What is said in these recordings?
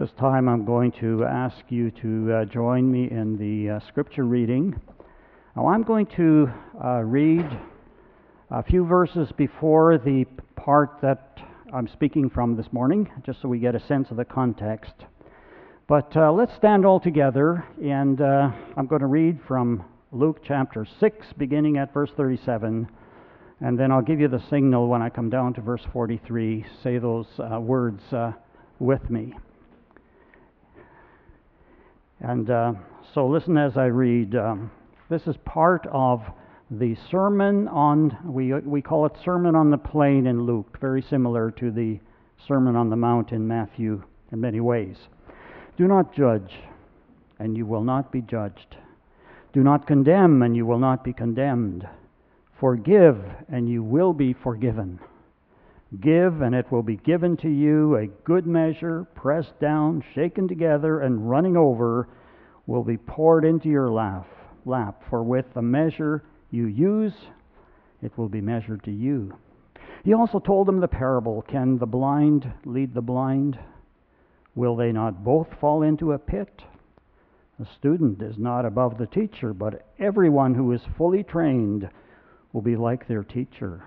This time I'm going to ask you to uh, join me in the uh, scripture reading. Now I'm going to uh, read a few verses before the part that I'm speaking from this morning, just so we get a sense of the context. But uh, let's stand all together, and uh, I'm going to read from Luke chapter 6, beginning at verse 37. And then I'll give you the signal when I come down to verse 43. Say those uh, words with me. And uh, so listen as I read. Um, this is part of the Sermon on, we, we call it Sermon on the Plain in Luke, very similar to the Sermon on the Mount in Matthew in many ways. Do not judge, and you will not be judged. Do not condemn, and you will not be condemned. Forgive, and you will be forgiven. Give, and it will be given to you a good measure, pressed down, shaken together, and running over, will be poured into your lap. lap. For with the measure you use, it will be measured to you. He also told them the parable Can the blind lead the blind? Will they not both fall into a pit? The student is not above the teacher, but everyone who is fully trained will be like their teacher.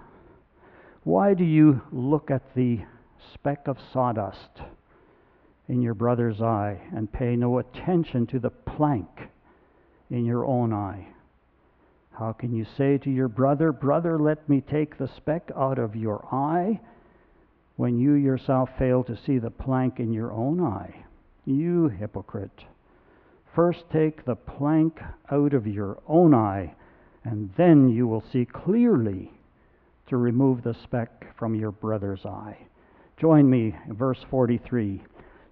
Why do you look at the speck of sawdust in your brother's eye and pay no attention to the plank in your own eye? How can you say to your brother, Brother, let me take the speck out of your eye, when you yourself fail to see the plank in your own eye? You hypocrite. First take the plank out of your own eye, and then you will see clearly to remove the speck from your brother's eye. Join me in verse 43.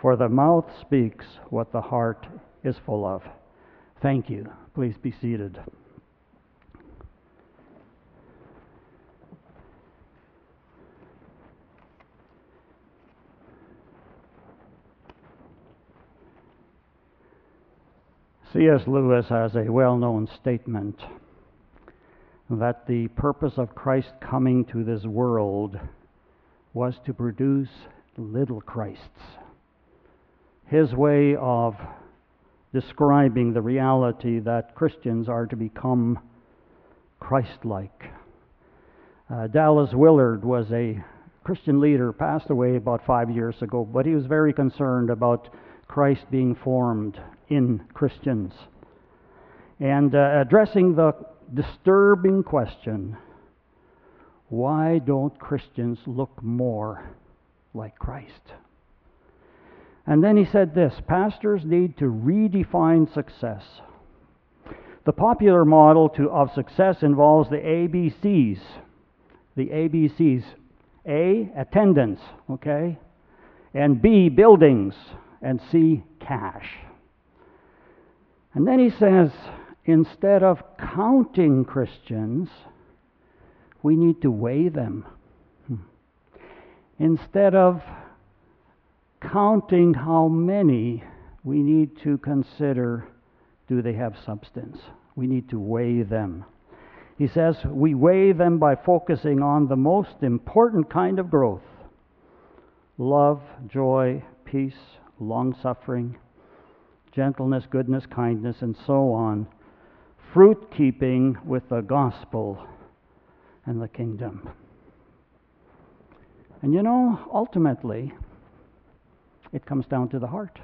For the mouth speaks what the heart is full of. Thank you. Please be seated. C.S. Lewis has a well known statement that the purpose of Christ coming to this world was to produce little Christs. His way of describing the reality that Christians are to become Christ like. Uh, Dallas Willard was a Christian leader, passed away about five years ago, but he was very concerned about Christ being formed in Christians. And uh, addressing the disturbing question why don't Christians look more like Christ? And then he said this pastors need to redefine success. The popular model to, of success involves the ABCs. The ABCs A, attendance, okay? And B, buildings. And C, cash. And then he says, instead of counting Christians, we need to weigh them. Hmm. Instead of counting how many, we need to consider do they have substance? We need to weigh them. He says we weigh them by focusing on the most important kind of growth love, joy, peace, long suffering, gentleness, goodness, kindness, and so on fruit keeping with the gospel and the kingdom. And you know, ultimately, it comes down to the heart.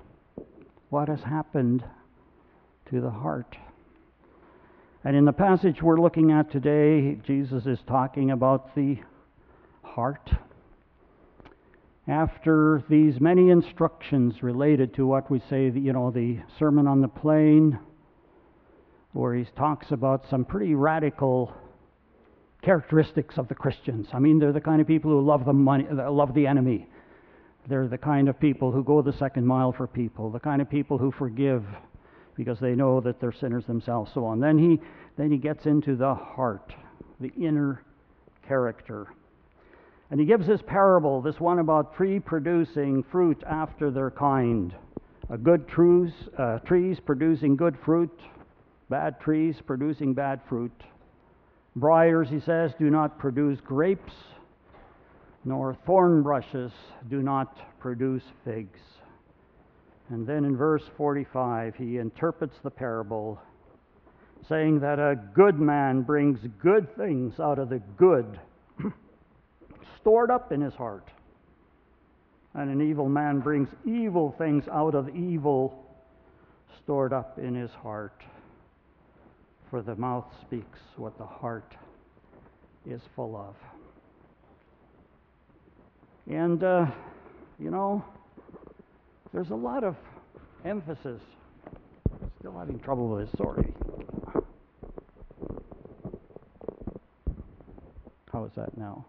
What has happened to the heart? And in the passage we're looking at today, Jesus is talking about the heart. After these many instructions related to what we say, you know, the Sermon on the Plain, where he talks about some pretty radical characteristics of the Christians. I mean, they're the kind of people who love the money, love the enemy. They're the kind of people who go the second mile for people, the kind of people who forgive, because they know that they're sinners themselves, so on. Then he, then he gets into the heart, the inner character. And he gives this parable, this one about tree producing fruit after their kind. A good trees, uh, trees producing good fruit, bad trees producing bad fruit. Briars, he says, do not produce grapes, nor thorn bushes do not produce figs. And then in verse 45, he interprets the parable, saying that a good man brings good things out of the good stored up in his heart, and an evil man brings evil things out of evil stored up in his heart. For the mouth speaks what the heart is full of. And, uh, you know, there's a lot of emphasis. Still having trouble with this, sorry. How is that now?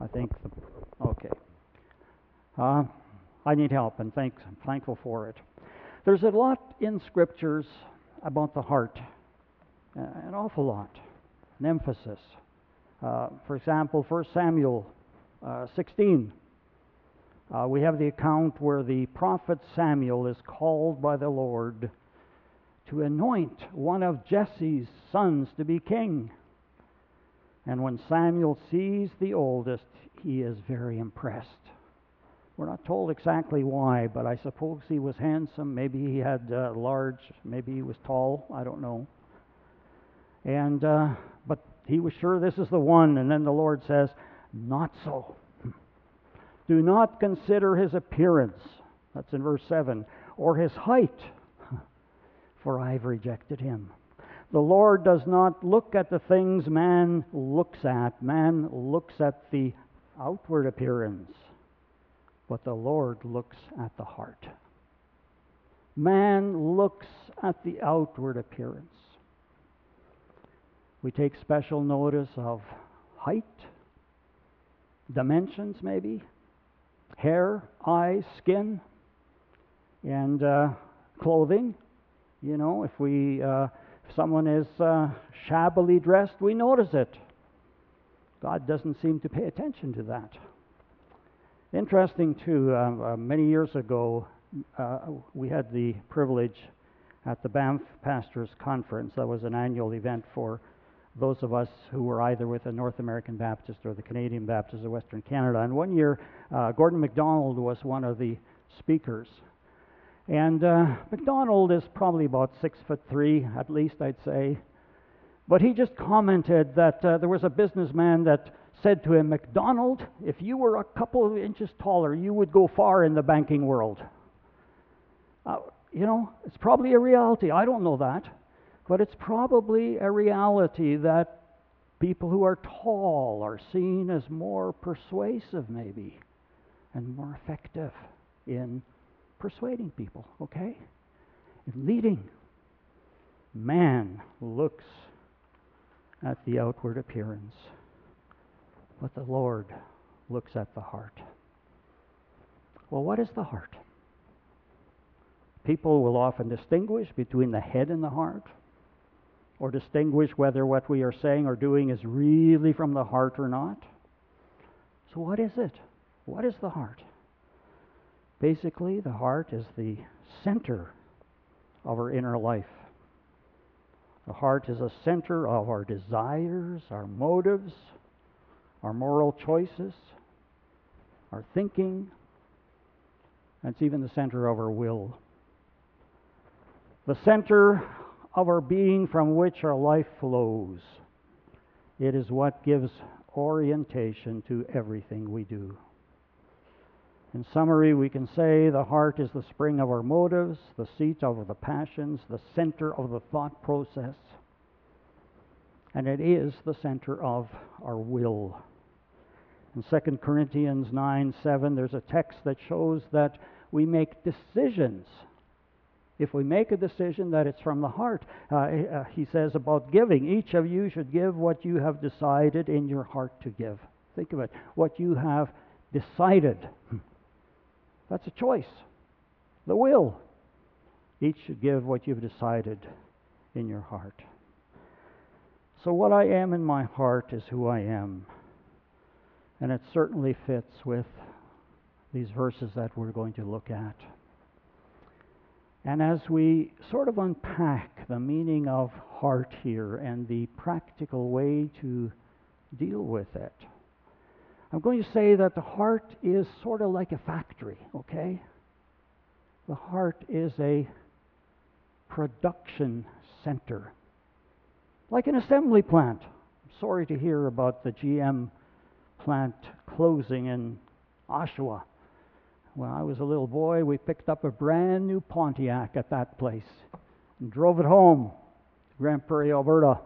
I think, the, okay. Uh, I need help, and thanks, I'm thankful for it. There's a lot in scriptures about the heart, an awful lot, an emphasis. Uh, for example, 1 Samuel uh, 16. Uh, we have the account where the prophet Samuel is called by the Lord to anoint one of Jesse's sons to be king. And when Samuel sees the oldest, he is very impressed. We're not told exactly why, but I suppose he was handsome. Maybe he had uh, large, maybe he was tall. I don't know. And uh, but he was sure this is the one. And then the Lord says, "Not so. Do not consider his appearance." That's in verse seven, or his height, for I've rejected him. The Lord does not look at the things man looks at. Man looks at the outward appearance, but the Lord looks at the heart. Man looks at the outward appearance. We take special notice of height, dimensions, maybe, hair, eyes, skin, and uh, clothing. You know, if we. Uh, if someone is uh, shabbily dressed, we notice it. God doesn't seem to pay attention to that. Interesting, too, uh, uh, many years ago, uh, we had the privilege at the Banff Pastors Conference. That was an annual event for those of us who were either with the North American Baptist or the Canadian Baptist of Western Canada. And one year, uh, Gordon MacDonald was one of the speakers. And uh, MacDonald is probably about six foot three, at least, I'd say. But he just commented that uh, there was a businessman that said to him, MacDonald, if you were a couple of inches taller, you would go far in the banking world. Uh, you know, it's probably a reality. I don't know that. But it's probably a reality that people who are tall are seen as more persuasive, maybe, and more effective in persuading people, okay? In leading. Man looks at the outward appearance, but the Lord looks at the heart. Well, what is the heart? People will often distinguish between the head and the heart, or distinguish whether what we are saying or doing is really from the heart or not. So, what is it? What is the heart? Basically, the heart is the center of our inner life. The heart is a center of our desires, our motives, our moral choices, our thinking, and it's even the center of our will. The center of our being from which our life flows. It is what gives orientation to everything we do. In summary, we can say the heart is the spring of our motives, the seat of the passions, the center of the thought process, and it is the center of our will. In 2 Corinthians 9 7, there's a text that shows that we make decisions. If we make a decision that it's from the heart, uh, uh he says about giving, each of you should give what you have decided in your heart to give. Think of it, what you have decided. That's a choice. The will. Each should give what you've decided in your heart. So, what I am in my heart is who I am. And it certainly fits with these verses that we're going to look at. And as we sort of unpack the meaning of heart here and the practical way to deal with it, I'm going to say that the heart is sort of like a factory, okay? The heart is a production center, like an assembly plant. I'm sorry to hear about the GM plant closing in Oshawa. When I was a little boy, we picked up a brand new Pontiac at that place and drove it home to Grande Prairie, Alberta.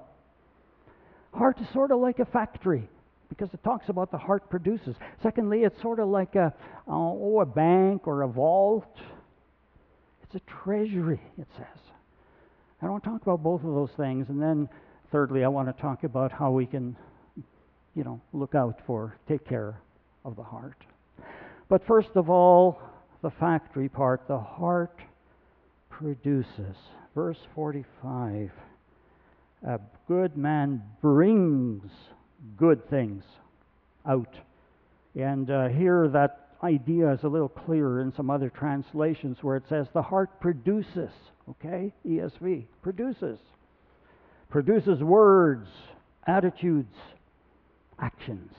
Heart is sort of like a factory because it talks about the heart produces. Secondly, it's sort of like a uh, oh, a bank or a vault. It's a treasury, it says. I want to talk about both of those things, and then thirdly, I want to talk about how we can, you know, look out for, take care of the heart. But first of all, the factory part, the heart produces. Verse 45 A good man brings good things out. And uh, here that idea is a little clearer in some other translations where it says the heart produces, okay? ESV, produces. Produces words, attitudes, actions.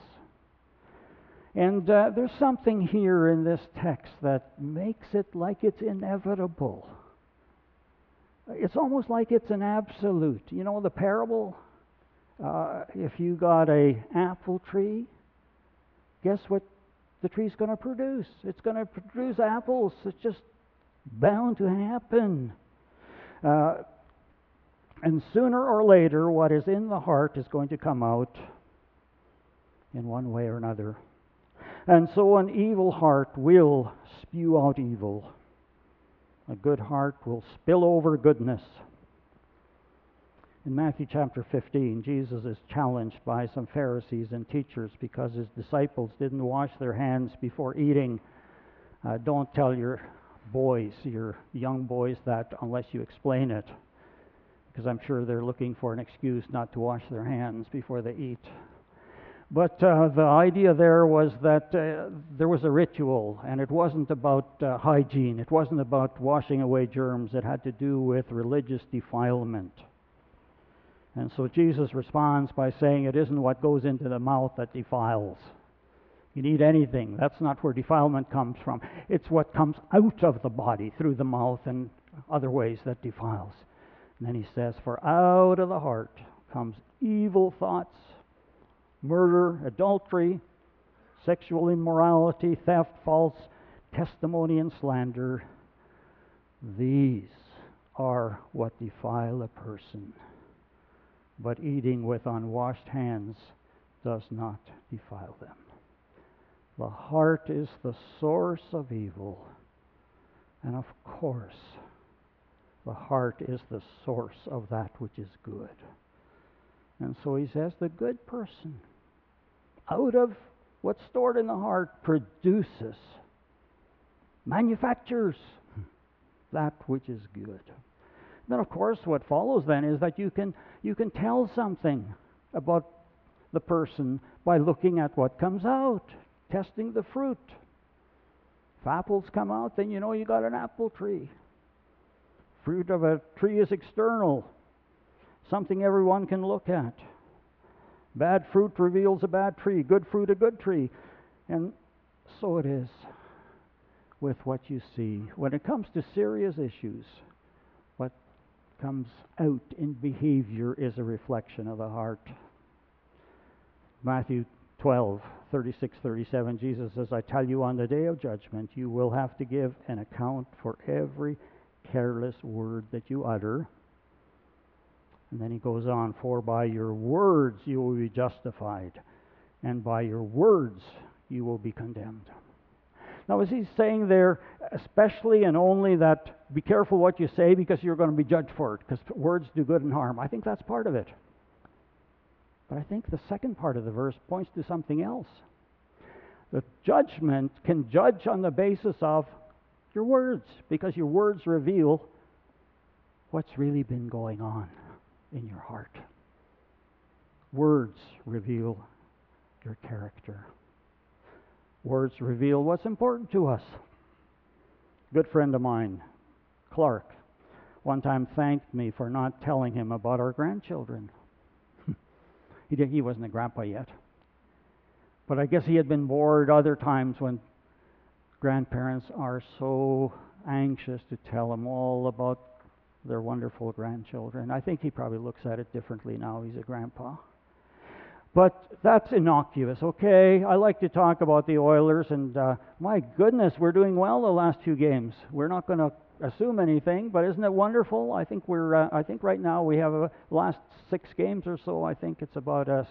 And uh, there's something here in this text that makes it like it's inevitable. It's almost like it's an absolute. You know the parable? Uh, if you got a apple tree, guess what the tree's going to produce? It's going to produce apples. It's just bound to happen. Uh, and sooner or later, what is in the heart is going to come out in one way or another. And so an evil heart will spew out evil. A good heart will spill over goodness. In Matthew chapter 15, Jesus is challenged by some Pharisees and teachers because his disciples didn't wash their hands before eating. Uh, don't tell your boys, your young boys, that unless you explain it, because I'm sure they're looking for an excuse not to wash their hands before they eat. But uh, the idea there was that uh, there was a ritual, and it wasn't about uh, hygiene. It wasn't about washing away germs. It had to do with religious defilement. And so Jesus responds by saying, It isn't what goes into the mouth that defiles. You need anything. That's not where defilement comes from. It's what comes out of the body through the mouth and other ways that defiles. And then he says, For out of the heart comes evil thoughts, murder, adultery, sexual immorality, theft, false testimony, and slander. These are what defile a person but eating with unwashed hands does not defile them. The heart is the source of evil. And of course, the heart is the source of that which is good. And so he says the good person, out of what's stored in the heart, produces, manufactures that which is good. Then, of course, what follows then is that you can, you can tell something about the person by looking at what comes out, testing the fruit. If apples come out, then you know you got an apple tree. Fruit of a tree is external, something everyone can look at. Bad fruit reveals a bad tree, good fruit, a good tree. And so it is with what you see. When it comes to serious issues, what comes out in behavior is a reflection of the heart. Matthew 12, 36, 37, Jesus says, I tell you, on the day of judgment, you will have to give an account for every careless word that you utter. And then he goes on, For by your words you will be justified, and by your words you will be condemned. Now, is he saying there, especially and only that be careful what you say because you're going to be judged for it, because words do good and harm? I think that's part of it. But I think the second part of the verse points to something else. The judgment can judge on the basis of your words, because your words reveal what's really been going on in your heart. Words reveal your character. Words reveal what's important to us. Good friend of mine, Clark, one time thanked me for not telling him about our grandchildren. he, did, he wasn't a grandpa yet. But I guess he had been bored other times when grandparents are so anxious to tell him all about their wonderful grandchildren. I think he probably looks at it differently now. He's a grandpa. But that's innocuous, okay? I like to talk about the Oilers, and uh, my goodness, we're doing well the last two games. We're not going to assume anything, but isn't it wonderful? I think we're. Uh, I think right now we have a last six games or so. I think it's about a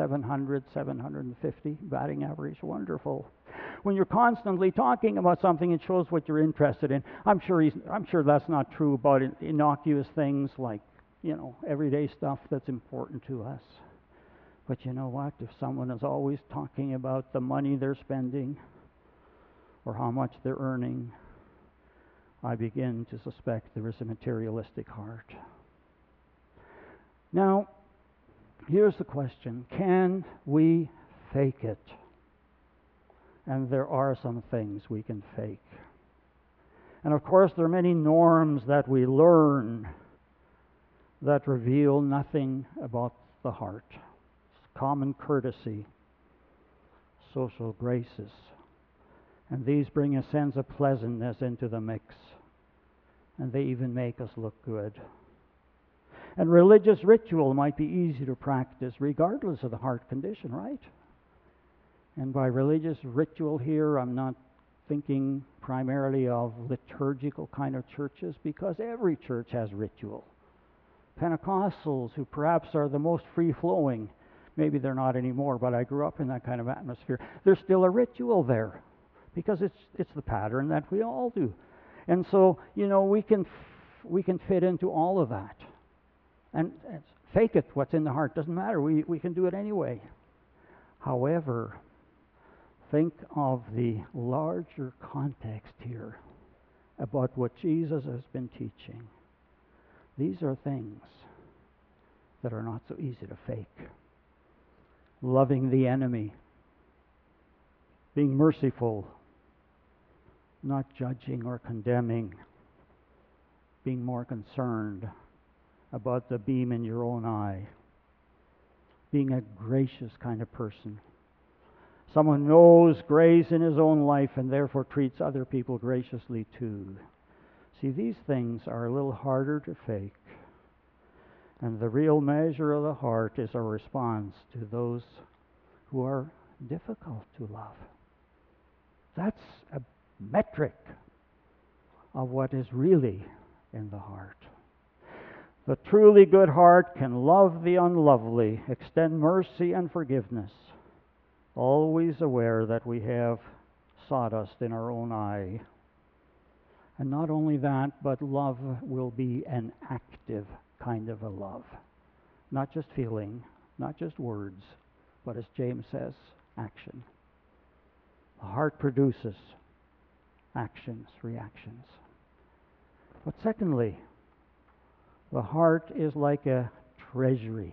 700, 750 batting average. Wonderful. When you're constantly talking about something, it shows what you're interested in. I'm sure he's. I'm sure that's not true about innocuous things like you know everyday stuff that's important to us. But you know what? If someone is always talking about the money they're spending or how much they're earning, I begin to suspect there is a materialistic heart. Now, here's the question Can we fake it? And there are some things we can fake. And of course, there are many norms that we learn that reveal nothing about the heart common courtesy, social graces. And these bring a sense of pleasantness into the mix. And they even make us look good. And religious ritual might be easy to practice regardless of the heart condition, right? And by religious ritual here, I'm not thinking primarily of liturgical kind of churches because every church has ritual. Pentecostals, who perhaps are the most free flowing, maybe they're not anymore, but I grew up in that kind of atmosphere. There's still a ritual there because it's it's the pattern that we all do. And so, you know, we can we can fit into all of that. And, fake it what's in the heart doesn't matter. We we can do it anyway. However, think of the larger context here about what Jesus has been teaching. These are things that are not so easy to fake loving the enemy, being merciful, not judging or condemning, being more concerned about the beam in your own eye, being a gracious kind of person. Someone knows grace in his own life and therefore treats other people graciously too. See, these things are a little harder to fake. And the real measure of the heart is a response to those who are difficult to love. That's a metric of what is really in the heart. The truly good heart can love the unlovely, extend mercy and forgiveness, always aware that we have sawdust in our own eye. And not only that, but love will be an active kind of a love. Not just feeling, not just words, but as James says, action. The heart produces actions, reactions. But secondly, the heart is like a treasury.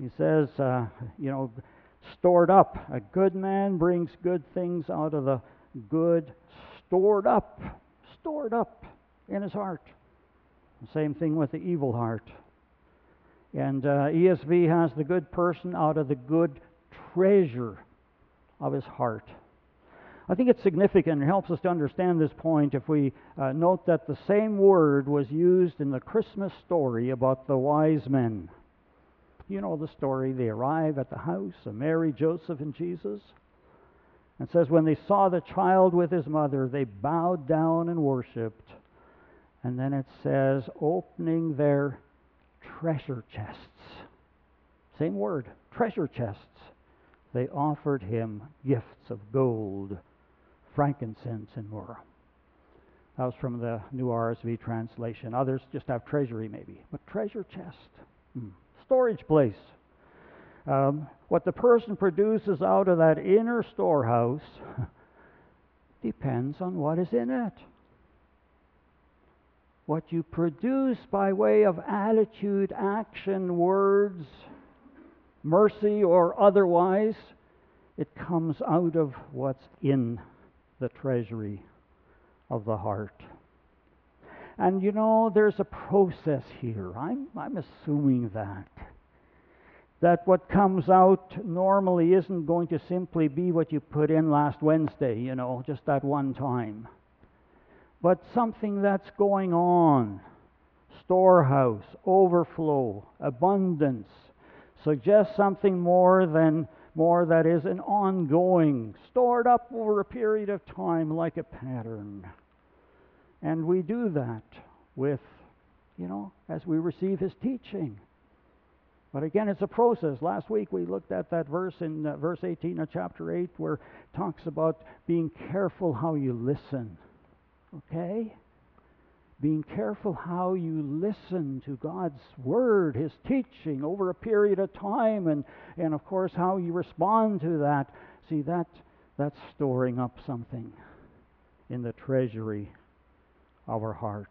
He says, uh, you know, stored up. A good man brings good things out of the good, stored up, stored up in his heart. Same thing with the evil heart. And uh, ESV has the good person out of the good treasure of his heart. I think it's significant and helps us to understand this point if we uh, note that the same word was used in the Christmas story about the wise men. You know the story. They arrive at the house of Mary, Joseph, and Jesus. And says, when they saw the child with his mother, they bowed down and worshiped. And then it says, opening their treasure chests. Same word, treasure chests. They offered him gifts of gold, frankincense, and myrrh. That was from the New RSV translation. Others just have treasury, maybe. But treasure chest, hmm. storage place. Um, what the person produces out of that inner storehouse depends on what is in it. what you produce by way of attitude, action, words, mercy or otherwise, it comes out of what's in the treasury of the heart. And you know, there's a process here. I'm, I'm assuming that. That what comes out normally isn't going to simply be what you put in last Wednesday, you know, just that one time. But something that's going on storehouse, overflow, abundance suggests something more than more that is an ongoing, stored up over a period of time like a pattern. And we do that with, you know, as we receive His teaching. But again, it's a process. Last week we looked at that verse in uh, verse 18 of chapter 8 where it talks about being careful how you listen. Okay? Being careful how you listen to God's Word, His teaching over a period of time, and, and of course how you respond to that. See, that, that's storing up something in the treasury of our heart.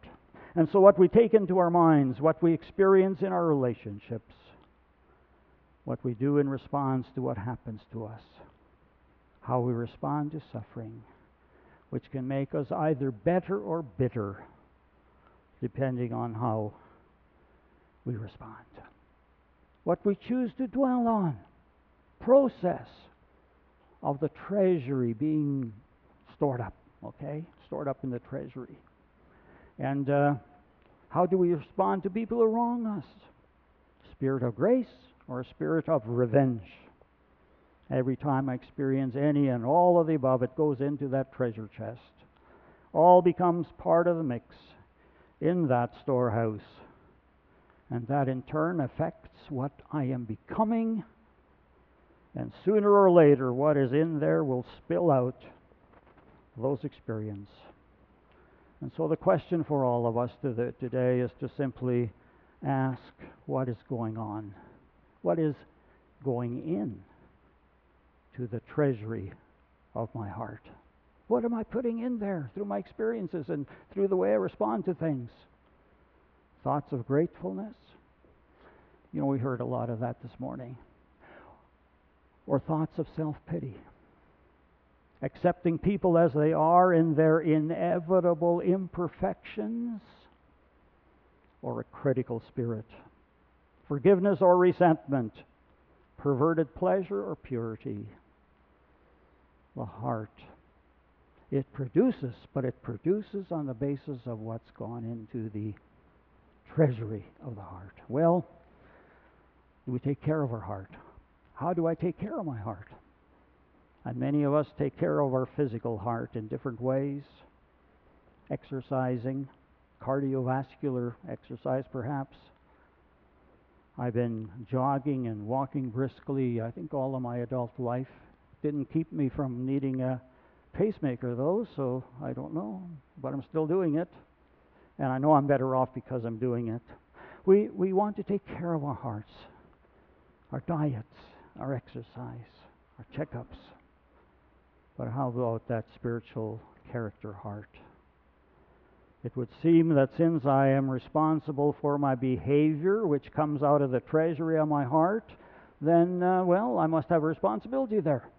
And so, what we take into our minds, what we experience in our relationships, what we do in response to what happens to us, how we respond to suffering, which can make us either better or bitter, depending on how we respond. What we choose to dwell on, process of the treasury being stored up, okay? Stored up in the treasury. And uh, how do we respond to people who wrong us? Spirit of grace or a spirit of revenge? Every time I experience any and all of the above, it goes into that treasure chest. All becomes part of the mix in that storehouse. And that in turn affects what I am becoming. And sooner or later, what is in there will spill out those experiences. And so the question for all of us today is to simply ask what is going on? What is going in to the treasury of my heart? What am I putting in there through my experiences and through the way I respond to things? Thoughts of gratefulness? You know, we heard a lot of that this morning. Or thoughts of self pity accepting people as they are in their inevitable imperfections, or a critical spirit, forgiveness or resentment, perverted pleasure or purity. The heart. It produces, but it produces on the basis of what's gone into the treasury of the heart. Well, do we take care of our heart? How do I take care of my heart? And many of us take care of our physical heart in different ways exercising, cardiovascular exercise perhaps. I've been jogging and walking briskly, I think, all of my adult life. Didn't keep me from needing a pacemaker, though, so I don't know. But I'm still doing it. And I know I'm better off because I'm doing it. We, we want to take care of our hearts, our diets, our exercise, our checkups. But how about that spiritual character heart? It would seem that since I am responsible for my behavior, which comes out of the treasury of my heart, then, uh, well, I must have a responsibility there.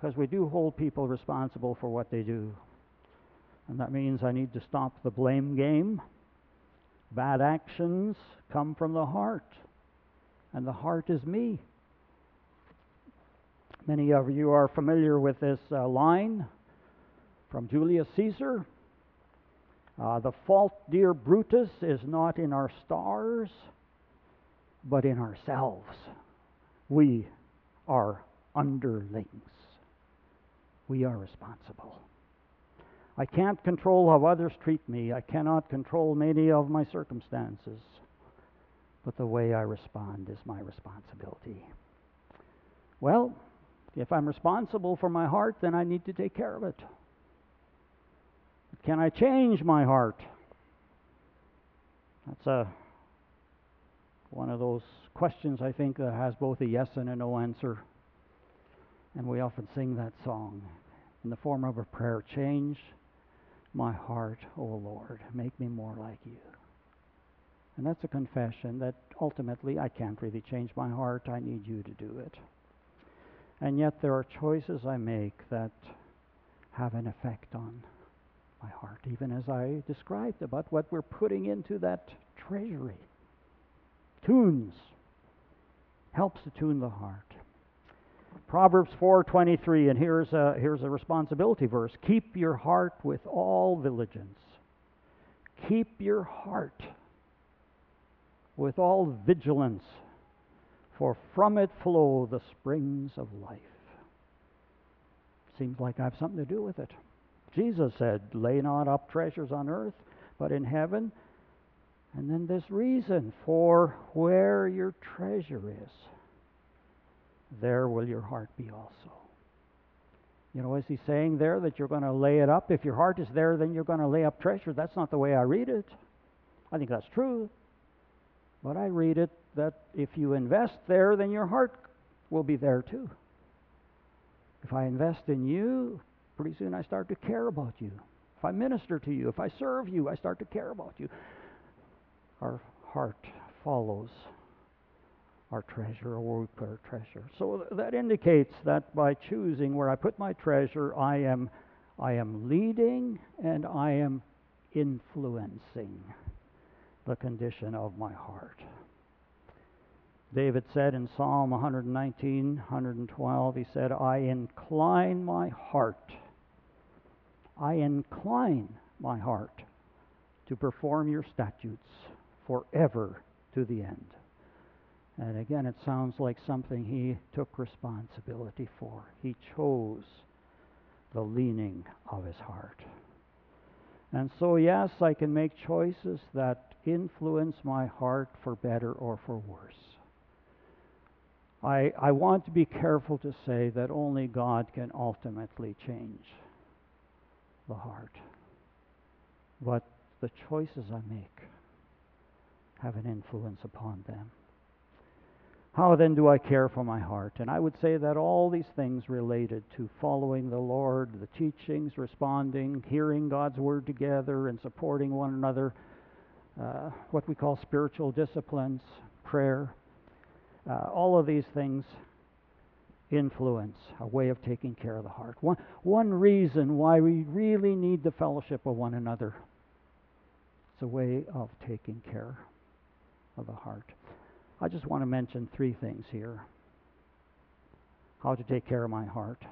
Because we do hold people responsible for what they do. And that means I need to stop the blame game. Bad actions come from the heart, and the heart is me. Many of you are familiar with this uh, line from Julius Caesar. Uh, the fault, dear Brutus, is not in our stars, but in ourselves. We are underlings. We are responsible. I can't control how others treat me. I cannot control many of my circumstances. But the way I respond is my responsibility. Well, if I'm responsible for my heart, then I need to take care of it. Can I change my heart? That's a one of those questions I think that has both a yes and a no answer. And we often sing that song in the form of a prayer change my heart, O Lord. Make me more like you. And that's a confession that ultimately I can't really change my heart. I need you to do it. And yet there are choices I make that have an effect on my heart, even as I described about what we're putting into that treasury. Tunes helps to tune the heart. Proverbs 4:23 and here's a here's a responsibility verse. Keep your heart with all diligence. Keep your heart with all vigilance, for from it flow the springs of life. Seems like I have something to do with it. Jesus said, Lay not up treasures on earth, but in heaven. And then this reason for where your treasure is, there will your heart be also. You know, is he saying there that you're going to lay it up? If your heart is there, then you're going to lay up treasure. That's not the way I read it. I think that's true. But I read it that if you invest there, then your heart will be there too. If I invest in you, pretty soon I start to care about you. If I minister to you, if I serve you, I start to care about you. Our heart follows our treasure or put our treasure. So that indicates that by choosing where I put my treasure, I am I am leading and I am influencing the condition of my heart. David said in Psalm 119, 112, he said, I incline my heart. I incline my heart to perform your statutes forever to the end. And again, it sounds like something he took responsibility for. He chose the leaning of his heart. And so, yes, I can make choices that influence my heart for better or for worse. I, I want to be careful to say that only God can ultimately change the heart. But the choices I make have an influence upon them. How then do I care for my heart? And I would say that all these things related to following the Lord, the teachings, responding, hearing God's word together, and supporting one another, uh, what we call spiritual disciplines, prayer, uh, all of these things influence a way of taking care of the heart. One, one reason why we really need the fellowship of one another. It's a way of taking care of the heart. I just want to mention three things here how to take care of my heart.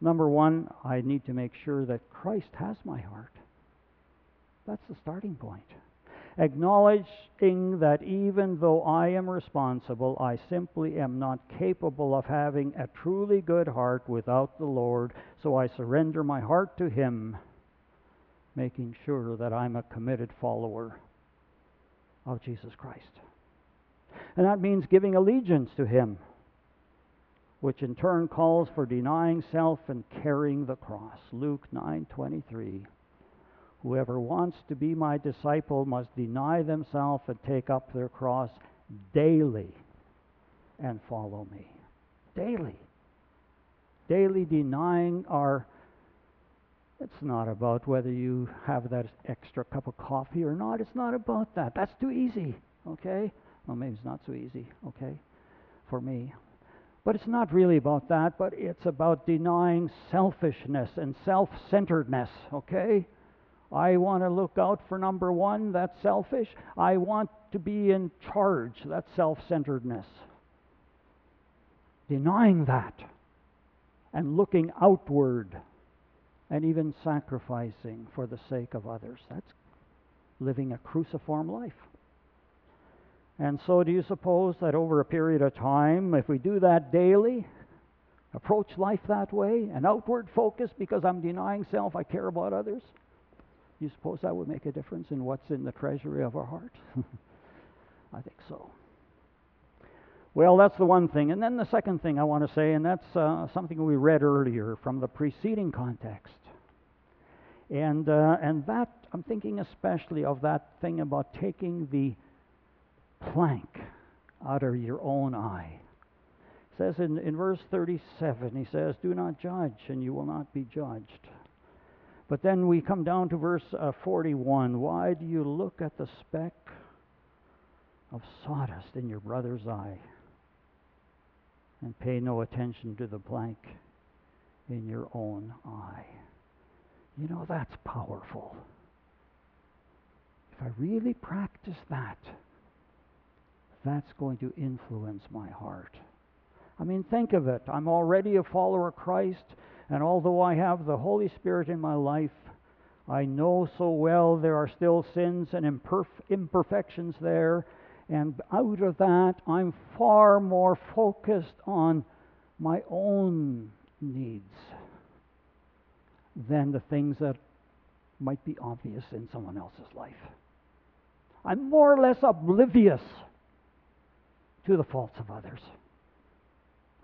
Number one, I need to make sure that Christ has my heart. That's the starting point. Acknowledging that even though I am responsible, I simply am not capable of having a truly good heart without the Lord, so I surrender my heart to Him, making sure that I'm a committed follower of Jesus Christ. And that means giving allegiance to Him, which in turn calls for denying self and carrying the cross. Luke 9:23. Whoever wants to be my disciple must deny themselves and take up their cross daily and follow me. Daily. Daily denying our it's not about whether you have that extra cup of coffee or not. It's not about that. That's too easy, okay? Well, maybe it's not so easy, okay, for me. But it's not really about that, but it's about denying selfishness and self centeredness, okay? I want to look out for number one, that's selfish. I want to be in charge, that's self centeredness. Denying that and looking outward and even sacrificing for the sake of others. That's living a cruciform life. And so, do you suppose that over a period of time, if we do that daily, approach life that way, an outward focus because I'm denying self, I care about others, you suppose that would make a difference in what's in the treasury of our heart? I think so. Well, that's the one thing. And then the second thing I want to say, and that's uh, something we read earlier from the preceding context. And, uh, and that, I'm thinking especially of that thing about taking the plank out of your own eye. It says in, in verse 37, he says, Do not judge, and you will not be judged. But then we come down to verse uh, 41. Why do you look at the speck of sawdust in your brother's eye and pay no attention to the plank in your own eye? You know, that's powerful. If I really practice that, that's going to influence my heart. I mean, think of it. I'm already a follower of Christ, and although I have the Holy Spirit in my life, I know so well there are still sins and imperf- imperfections there, and out of that, I'm far more focused on my own needs than the things that might be obvious in someone else's life. I'm more or less oblivious to the faults of others.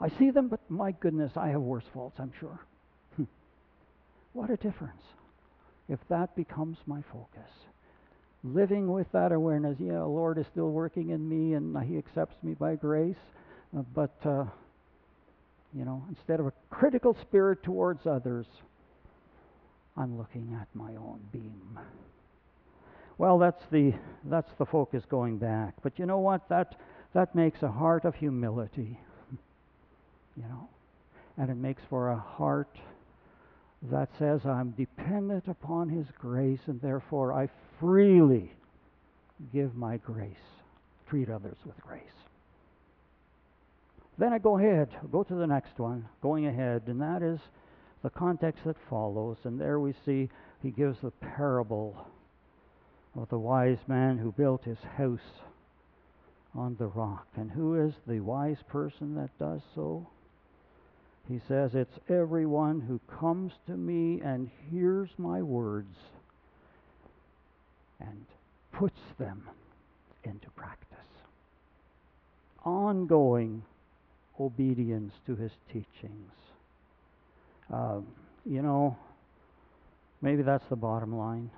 I see them, but my goodness, I have worse faults, I'm sure. Hmm. what a difference if that becomes my focus. Living with that awareness, yeah, Lord is still working in me and He accepts me by grace, uh, but, uh, you know, instead of a critical spirit towards others, I'm looking at my own beam. Well, that's the that's the focus going back. But you know what? That that makes a heart of humility. You know, and it makes for a heart that says I'm dependent upon His grace, and therefore I freely give my grace, treat others with grace. Then I go ahead, go to the next one, going ahead, and that is the context that follows. And there we see he gives the parable of the wise man who built his house on the rock. And who is the wise person that does so? He says, It's everyone who comes to me and hears my words and puts them into practice. Ongoing obedience to his teachings. Um, you know, maybe that's the bottom line.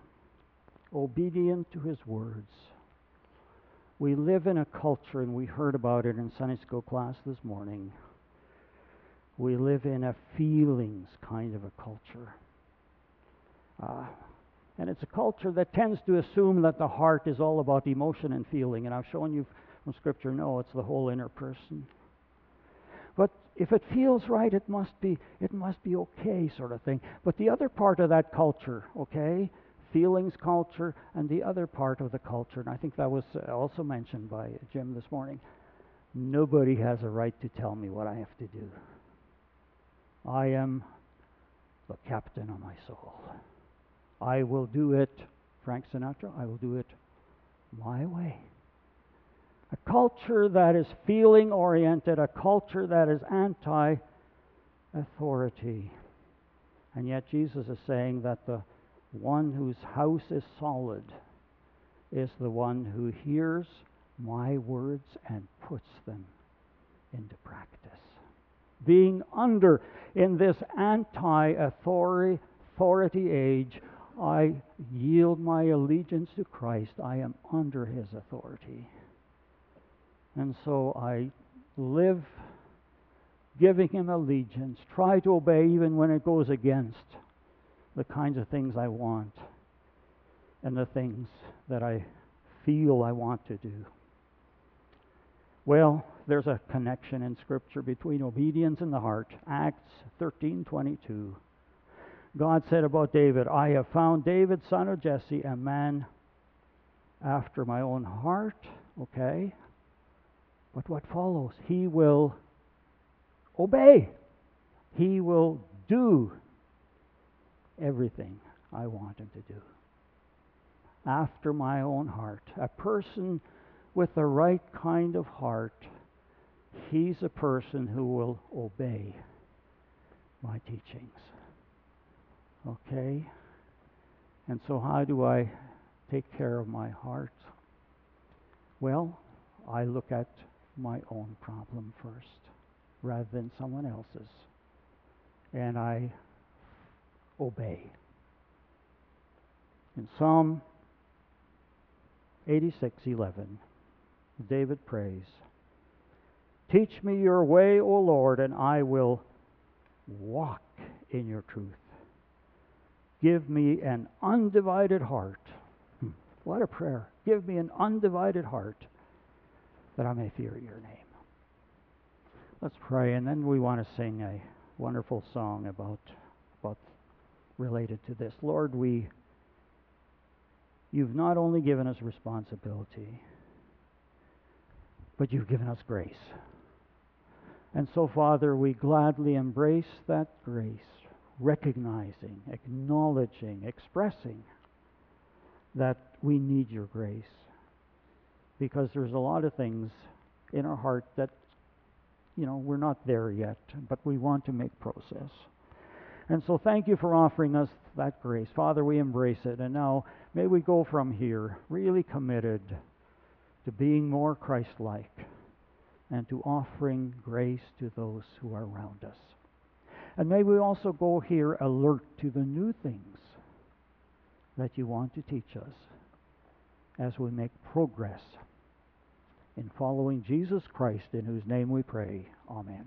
Obedient to his words. We live in a culture, and we heard about it in Sunday school class this morning. We live in a feelings kind of a culture. Uh, and it's a culture that tends to assume that the heart is all about emotion and feeling. And I've shown you from Scripture, no, it's the whole inner person. But if it feels right, it must be it must be okay, sort of thing. But the other part of that culture, okay, feelings culture, and the other part of the culture, and I think that was uh, also mentioned by Jim this morning. Nobody has a right to tell me what I have to do. I am the captain of my soul. I will do it, Frank Sinatra, I will do it my way. A culture that is feeling oriented, a culture that is anti authority. And yet Jesus is saying that the one whose house is solid is the one who hears my words and puts them into practice. Being under in this anti authority age, I yield my allegiance to Christ. I am under his authority. And so I live giving him allegiance, try to obey even when it goes against the kinds of things I want and the things that I feel I want to do. Well, there's a connection in Scripture between obedience and the heart. Acts 13:22. God said about David, "I have found David, son of Jesse, a man after my own heart." Okay, but what follows? He will obey. He will do everything I want him to do. After my own heart. A person with the right kind of heart, he's a person who will obey my teachings. Okay? And so, how do I take care of my heart? Well, I look at my own problem first rather than someone else's. And I obey. In Psalm 86:11, David prays, "Teach me your way, O Lord, and I will walk in your truth. Give me an undivided heart. Hmm. What a prayer. Give me an undivided heart that I may fear your name. Let's pray, and then we want to sing a wonderful song about, about related to this. Lord, we you've not only given us responsibility, but you've given us grace. And so, Father, we gladly embrace that grace, recognizing, acknowledging, expressing that we need your grace. Because there's a lot of things in our heart that, you know, we're not there yet, but we want to make process. And so thank you for offering us that grace. Father, we embrace it. And now may we go from here really committed to being more Christ like and to offering grace to those who are around us. And may we also go here alert to the new things that you want to teach us as we make progress in following Jesus Christ, in whose name we pray. Amen.